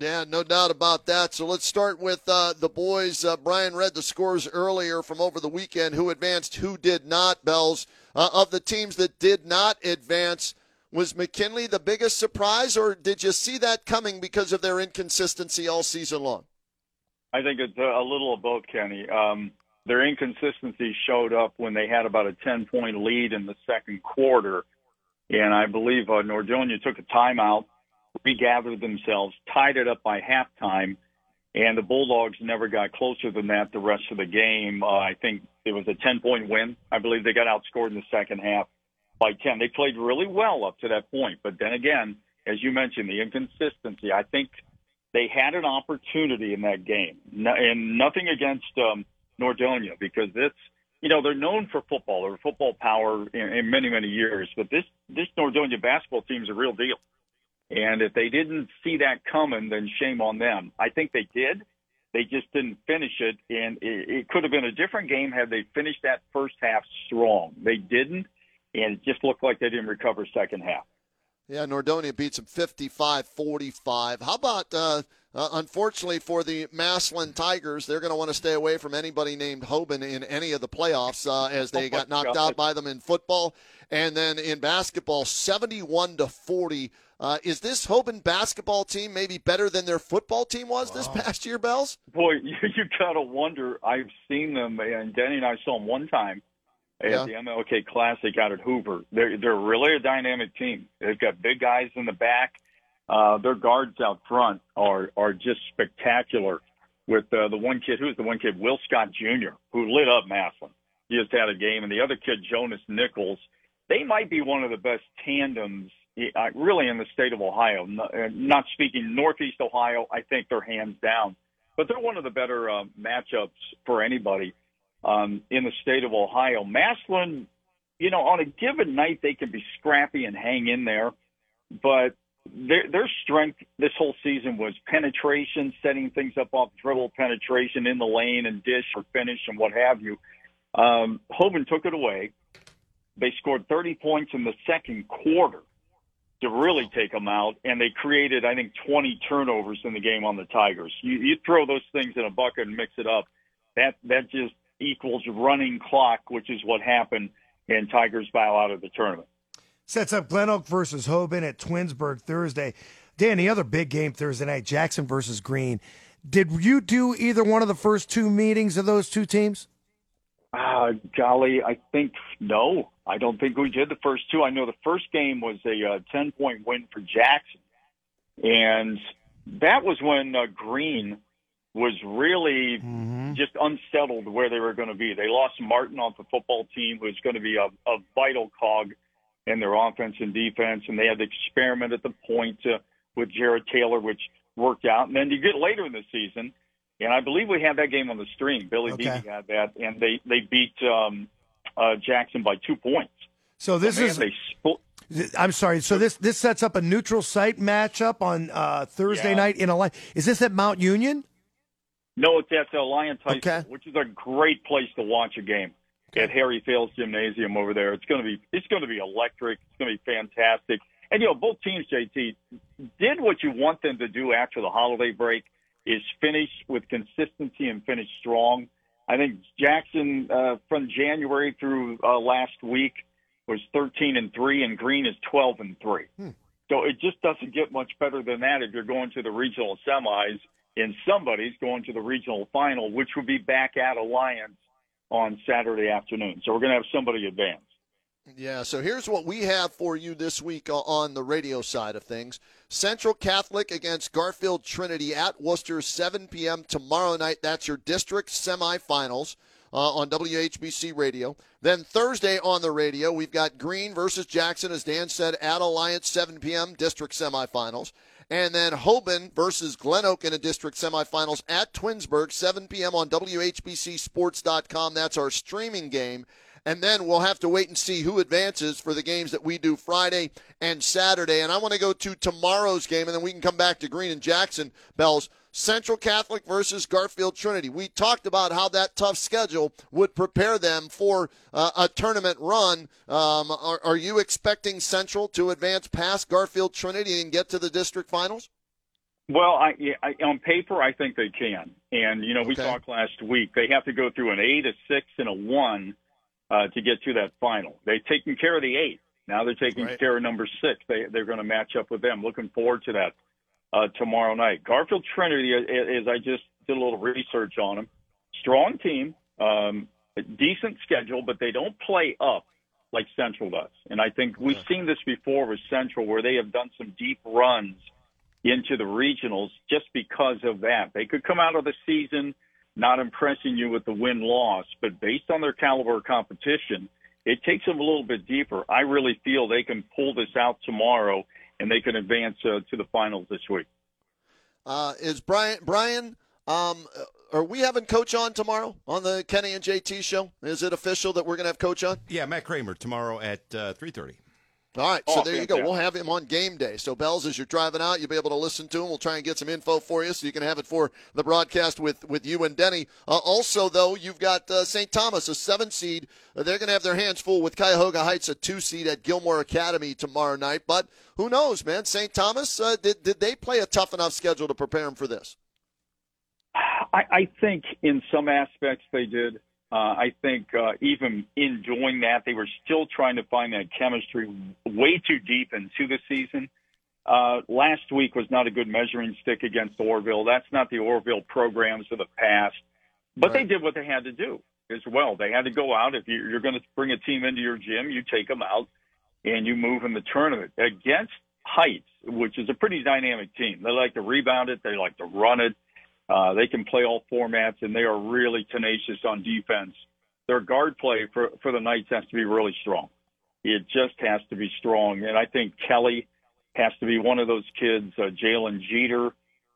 Yeah, no doubt about that. So let's start with uh, the boys. Uh, Brian read the scores earlier from over the weekend. Who advanced, who did not, Bells. Uh, of the teams that did not advance, was McKinley the biggest surprise, or did you see that coming because of their inconsistency all season long? I think it's a little of both, Kenny. Um, their inconsistency showed up when they had about a 10 point lead in the second quarter. And I believe uh, Nordonia took a timeout, regathered themselves, tied it up by halftime, and the Bulldogs never got closer than that the rest of the game. Uh, I think it was a 10 point win. I believe they got outscored in the second half by 10. They played really well up to that point. But then again, as you mentioned, the inconsistency, I think they had an opportunity in that game. No, and nothing against um, Nordonia because this, you know, they're known for football or football power in, in many, many years. But this, this Nordonia basketball team is a real deal. And if they didn't see that coming, then shame on them. I think they did. They just didn't finish it, and it, it could have been a different game had they finished that first half strong. They didn't, and it just looked like they didn't recover second half. Yeah, Nordonia beats them 55 45. How about, uh, uh, unfortunately for the Massillon Tigers, they're going to want to stay away from anybody named Hoban in any of the playoffs uh, as they Oh, got knocked God. out by them in football. And then in basketball, 71 to 40. Uh, is this Hoban basketball team maybe better than their football team was this past year, Bells? Boy, you, you gotta wonder. I've seen them, and Denny and I saw them one time at Yeah. the MLK Classic out at Hoover. They're they're really a dynamic team. They've got big guys in the back. Uh, their guards out front are are just spectacular. With uh, the one kid, who's the one kid, Will Scott Jr., who lit up Massillon. He just had a game, and the other kid, Jonas Nichols. They might be one of the best tandems, uh, really, in the state of Ohio. Not, uh, not speaking Northeast Ohio, I think they're hands down but they're one of the better uh, matchups for anybody um, in the state of Ohio. Massillon, you know, on a given night they can be scrappy and hang in there, but their their strength this whole season was penetration, setting things up off dribble penetration in the lane and dish or finish and what have you. Um, Hoban took it away. They scored 30 points in the second quarter to really take them out, and they created, I think, 20 turnovers in the game on the Tigers. You, you throw those things in a bucket and mix it up, that that just equals running clock, which is what happened, and Tigers bow out of the tournament. Sets up Glen Oak versus Hoban at Twinsburg Thursday. Dan, the other big game Thursday night, Jackson versus Green. Did you do either one of the first two meetings of those two teams? Uh, golly, I think no. I don't think we did the first two. I know the first game was a uh, 10 point win for Jackson. And that was when uh, Green was really just unsettled where they were going to be. They lost Martin off the football team, who's going to be a, a vital cog in their offense and defense. And they had to experiment at the point uh, with Jared Taylor, which worked out. And then you get later in the season, and I believe we had that game on the stream. Billy Okay. Beebe had that, and they they beat um, uh, Jackson by two points. So this Man, is they split. I'm sorry. So this this sets up a neutral site matchup on uh, Thursday Yeah. night in Alliance. Is this at Mount Union? No, it's at Alliance High Okay. School, which is a great place to watch a game at Harry Fales Gymnasium over there. It's going to be it's going to be electric. It's going to be fantastic. And you know, both teams, JT, did what you want them to do after the holiday break is finish with consistency and finish strong. I think Jackson uh, from January through uh, last week was 13 and three, and Green is 12 and three. So it just doesn't get much better than that if you're going to the regional semis and somebody's going to the regional final, which would be back at Alliance on Saturday afternoon. So we're going to have somebody advance. Yeah, so here's what we have for you this week on the radio side of things. Central Catholic against Garfield Trinity at Wooster, 7 p.m. tomorrow night. That's your district semifinals uh, on WHBC Radio. Then Thursday on the radio, we've got Green versus Jackson, as Dan said, at Alliance, 7 p.m. district semifinals. And then Hoban versus Glen Oak in a district semifinals at Twinsburg, 7 p.m. on WHBCSports.com. That's our streaming game. And then we'll have to wait and see who advances for the games that we do Friday and Saturday. And I want to go to tomorrow's game, and then we can come back to Green and Jackson Bells. Central Catholic versus Garfield Trinity. We talked about how that tough schedule would prepare them for uh, a tournament run. Um, are, are you expecting Central to advance past Garfield Trinity and get to the district finals? Well, I, I, on paper, I think they can. And you know, we Okay. talked last week. They have to go through an eight, a six, and a one uh, to get to that final. They've taken care of the eight. Now they're taking Right. care of number six. They they're going to match up with them. Looking forward to that uh, tomorrow night. Garfield Trinity, as I just did a little research on them, strong team, um, decent schedule, but they don't play up like Central does. And I think we've seen this before with Central, where they have done some deep runs into the regionals just because of that. They could come out of the season not impressing you with the win loss, but based on their caliber of competition, it takes them a little bit deeper. I really feel they can pull this out tomorrow and they can advance uh, to the finals this week. Uh, is Brian Brian? Um, are we having Coach on tomorrow on the Kenny and JT show? Is it official that we're going to have Coach on? Yeah, Matt Kramer tomorrow at uh, 3:30. All right, so Oh, there you go. fantastic. We'll have him on game day. So, Bells, as you're driving out, you'll be able to listen to him. We'll try and get some info for you so you can have it for the broadcast with, with you and Denny. Uh, also, though, you've got uh, St. Thomas, a seven seed. Uh, they're going to have their hands full with Cuyahoga Heights, a two seed at Gilmour Academy tomorrow night. But who knows, man? St. Thomas, uh, did, did they play a tough enough schedule to prepare them for this? I, I think in some aspects they did. Uh, I think uh, even in doing that, they were still trying to find that chemistry way too deep into the season. Uh, last week was not a good measuring stick against Orrville. That's not the Orrville programs of the past, but Right. they did what they had to do as well. They had to go out. If you- you're going to bring a team into your gym, you take them out and you move in the tournament against Heights, which is a pretty dynamic team. They like to rebound it. They like to run it. Uh, they can play all formats, and they are really tenacious on defense. Their guard play for for the Knights has to be really strong. It just has to be strong, and I think Kelly has to be one of those kids. Uh, Jalen Jeter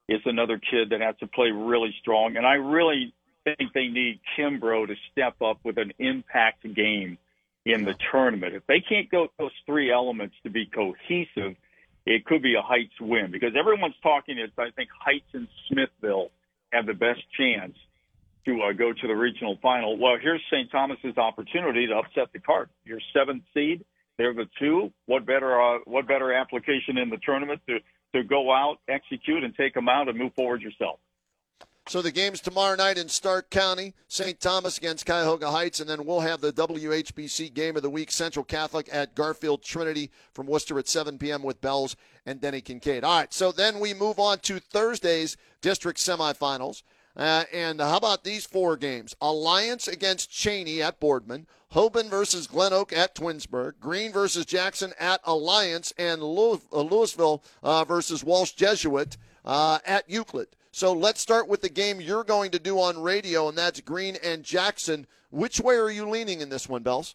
is another kid that has to play really strong, and I really think they need Kimbrough to step up with an impact game in the tournament. If they can't go those three elements to be cohesive, it could be a Heights win because everyone's talking. It's I think Heights and Smithville have the best chance to uh, go to the regional final. Well, here's St. Thomas's opportunity to upset the card. Your seventh seed, they're the two. What better uh, what better application in the tournament to to go out, execute, and take them out and move forward yourself. So the game's tomorrow night in Stark County, St. Thomas against Cuyahoga Heights, and then we'll have the WHBC game of the week, Central Catholic at Garfield Trinity from Wooster at 7 p.m. with Bells and Denny Kincaid. All right, so then we move on to Thursday's district semifinals. Uh, and how about these four games? Alliance against Chaney at Boardman, Hoban versus Glen Oak at Twinsburg, Green versus Jackson at Alliance, and uh, Louisville uh, versus Walsh Jesuit uh, at Euclid. So let's start with the game you're going to do on radio, and that's Green and Jackson. Which way are you leaning in this one, Bells?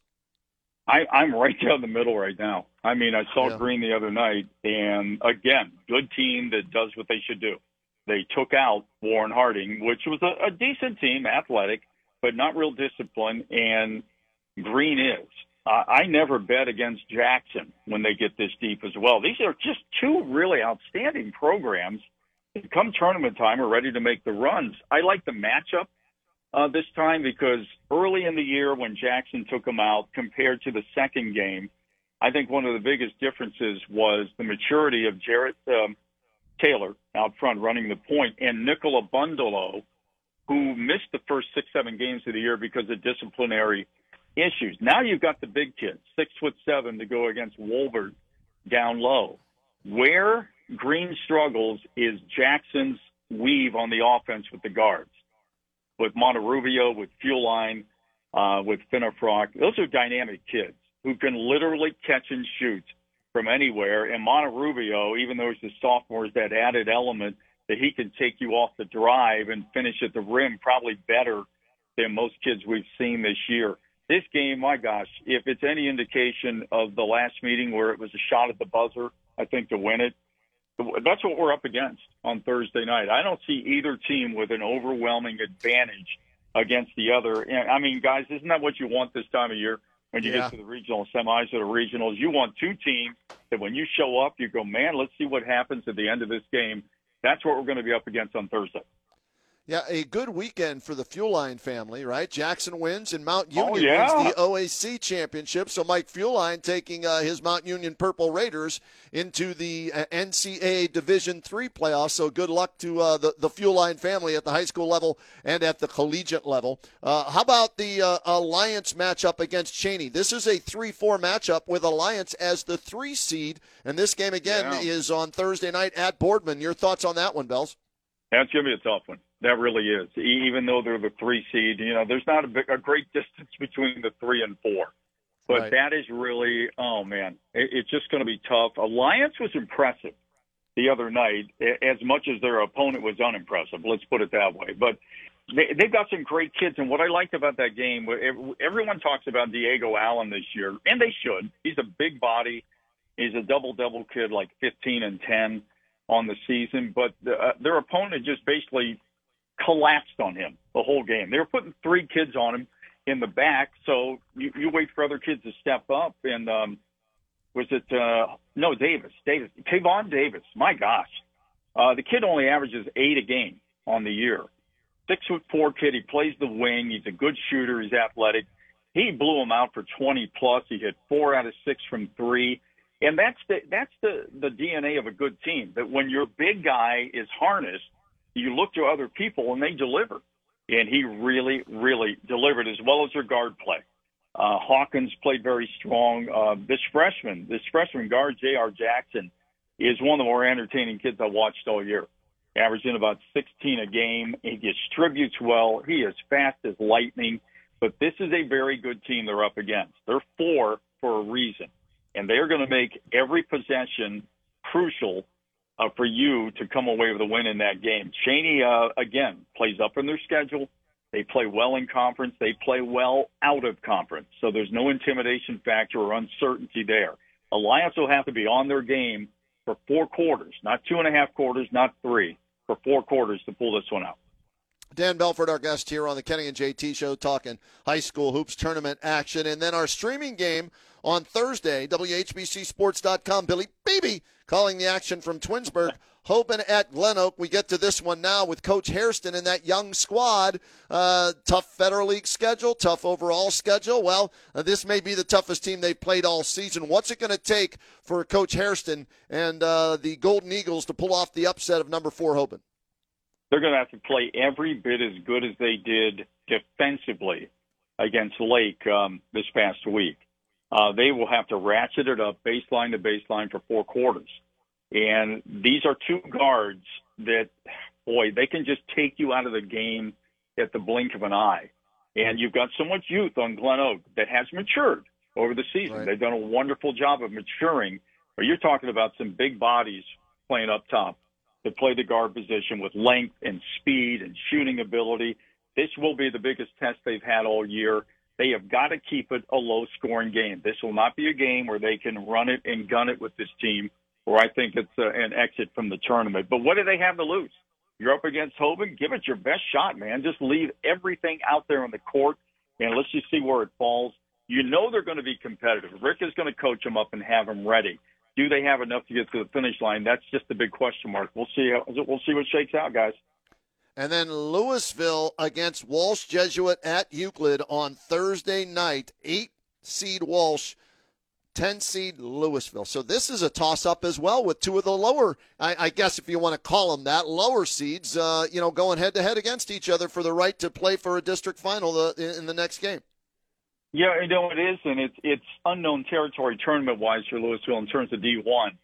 I, I'm right down the middle right now. I mean, I saw Yeah. Green the other night, and again, good team that does what they should do. They took out Warren Harding, which was a, a decent team, athletic, but not real disciplined, and Green is. Uh, I never bet against Jackson when they get this deep as well. These are just two really outstanding programs. Come tournament time, we're ready to make the runs. I like the matchup uh, this time because early in the year when Jackson took him out compared to the second game, I think one of the biggest differences was the maturity of Jarrett um, Taylor out front running the point and Nicola Bundalo, who missed the first six, seven games of the year because of disciplinary issues. Now you've got the big kid, six foot seven, to go against Wolbert down low. Where Green struggles is Jackson's weave on the offense with the guards with Monterubio, with Fuline, uh, with Finnefrock. Those are dynamic kids who can literally catch and shoot from anywhere. And Monterubio, even though he's a sophomore, is that added element that he can take you off the drive and finish at the rim probably better than most kids we've seen this year. This game, my gosh, if it's any indication of the last meeting where it was a shot at the buzzer, I think to win it, that's what we're up against on Thursday night. I don't see either team with an overwhelming advantage against the other. And, I mean, guys, isn't that what you want this time of year? When you Yeah. get to the regional semis or the regionals, you want two teams that when you show up, you go, man, let's see what happens at the end of this game. That's what we're going to be up against on Thursday. Yeah, a good weekend for the Fuline family, right? Jackson wins and Mount Oh, Union yeah. wins the OAC championship. So Mike Fuline taking uh, his Mount Union Purple Raiders into the uh, NCAA Division Three playoffs. So good luck to uh, the the Fuline family at the high school level and at the collegiate level. Uh, how about the uh, Alliance matchup against Chaney? This is a three-four matchup with Alliance as the three seed, and this game again Yeah. is on Thursday night at Boardman. Your thoughts on that one, Bells? That's going to be a tough one. That really is. E- Even though they're the three seed, you know, there's not a, big, a great distance between the three and four. But Right. that is really, oh man, it, it's just going to be tough. Alliance was impressive the other night, a- as much as their opponent was unimpressive. Let's put it that way. But they, they've got some great kids, and what I liked about that game, ev- everyone talks about Diego Allen this year, and they should. He's a big body. He's a double double kid, like 15 and 10 on the season, but the, uh, their opponent just basically collapsed on him the whole game. They were putting three kids on him in the back, so you, you wait for other kids to step up. And um, was it uh, no Davis? Davis, Kayvon Davis. My gosh, uh, the kid only averages eight a game on the year. Six foot four kid. He plays the wing. He's a good shooter. He's athletic. He blew him out for 20 plus. He hit four out of six from three. And that's the that's the the DNA of a good team. That when your big guy is harnessed, you look to other people and they deliver. And he really, really delivered as well as their guard play. Uh, Hawkins played very strong. Uh, this freshman, this freshman guard, J.R. Jackson, is one of the more entertaining kids I watched all year. Averaging about 16 a game. He distributes well. He is fast as lightning. But this is a very good team they're up against. They're four for a reason. And they're going to make every possession crucial uh, for you to come away with a win in that game. Chaney, uh, again, plays up in their schedule. They play well in conference. They play well out of conference. So there's no intimidation factor or uncertainty there. Alliance will have to be on their game for four quarters, not two and a half quarters, not three, for four quarters to pull this one out. Dan Belford, our guest here on the Kenny and JT Show, talking high school hoops tournament action. And then our streaming game on Thursday, WHBCSports.com. Billy Beebe calling the action from Twinsburg. Hoban at Glen Oak. We get to this one now with Coach Hairston and that young squad. Uh, tough Federal League schedule, tough overall schedule. Well, uh, this may be the toughest team they've played all season. What's it going to take for Coach Hairston and uh, the Golden Eagles to pull off the upset of number four Hoban? they're going to have to play every bit as good as they did defensively against Lake um, this past week. Uh, they will have to ratchet it up baseline to baseline for four quarters. And these are two guards that, boy, they can just take you out of the game at the blink of an eye. And you've got so much youth on Glen Oak that has matured over the season. Right. They've done a wonderful job of maturing. But you're talking about some big bodies playing up top that play the guard position with length and speed and shooting ability. This will be the biggest test they've had all year. They have got to keep it a low scoring game. This will not be a game where they can run it and gun it with this team, or I think it's uh, an exit from the tournament. But what do they have to lose? You're up against Hoban. Give it your best shot, man. Just leave everything out there on the court, and let's just see where it falls. You know they're going to be competitive. Rick is going to coach them up and have them ready. Do they have enough to get to the finish line? That's just a big question mark. We'll see. How, we'll see what shakes out, guys. And then Louisville against Walsh Jesuit at Euclid on Thursday night. Eight seed Walsh, 10 seed Louisville. So this is a toss up as well with two of the lower, I, I guess if you want to call them that, lower seeds, uh, you know, going head to head against each other for the right to play for a district final uh, in, in the next game. Yeah, you know it is, and it's it's unknown territory tournament wise for Louisville in terms of D one,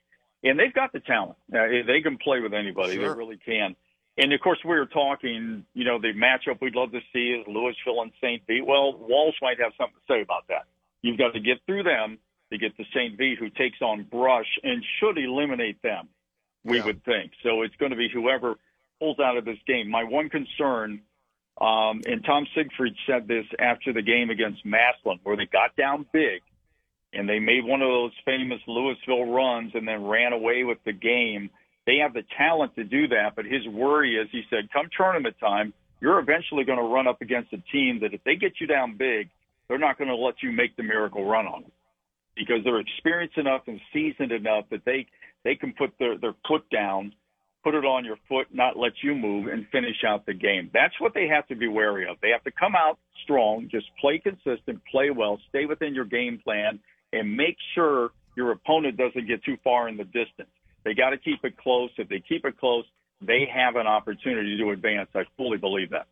and they've got the talent. Uh, they can play with anybody. Sure. They really can. And of course, we were talking. You know, the matchup we'd love to see is Louisville and St. V. Well, Walsh might have something to say about that. You've got to get through them to get to St. V, who takes on Brush and should eliminate them. We Yeah. would think. So it's going to be whoever pulls out of this game. My one concern um, and Tom Siegfried said this after the game against Massillon, where they got down big and they made one of those famous Louisville runs and then ran away with the game. They have the talent to do that, but his worry is he said, come tournament time, you're eventually going to run up against a team that if they get you down big, they're not going to let you make the miracle run on them because they're experienced enough and seasoned enough that they they can put their their foot down, put it on your foot, not let you move, and finish out the game. That's what they have to be wary of. They have to come out strong, just play consistent, play well, stay within your game plan, and make sure your opponent doesn't get too far in the distance. They got to keep it close. If they keep it close, they have an opportunity to advance. I fully believe that.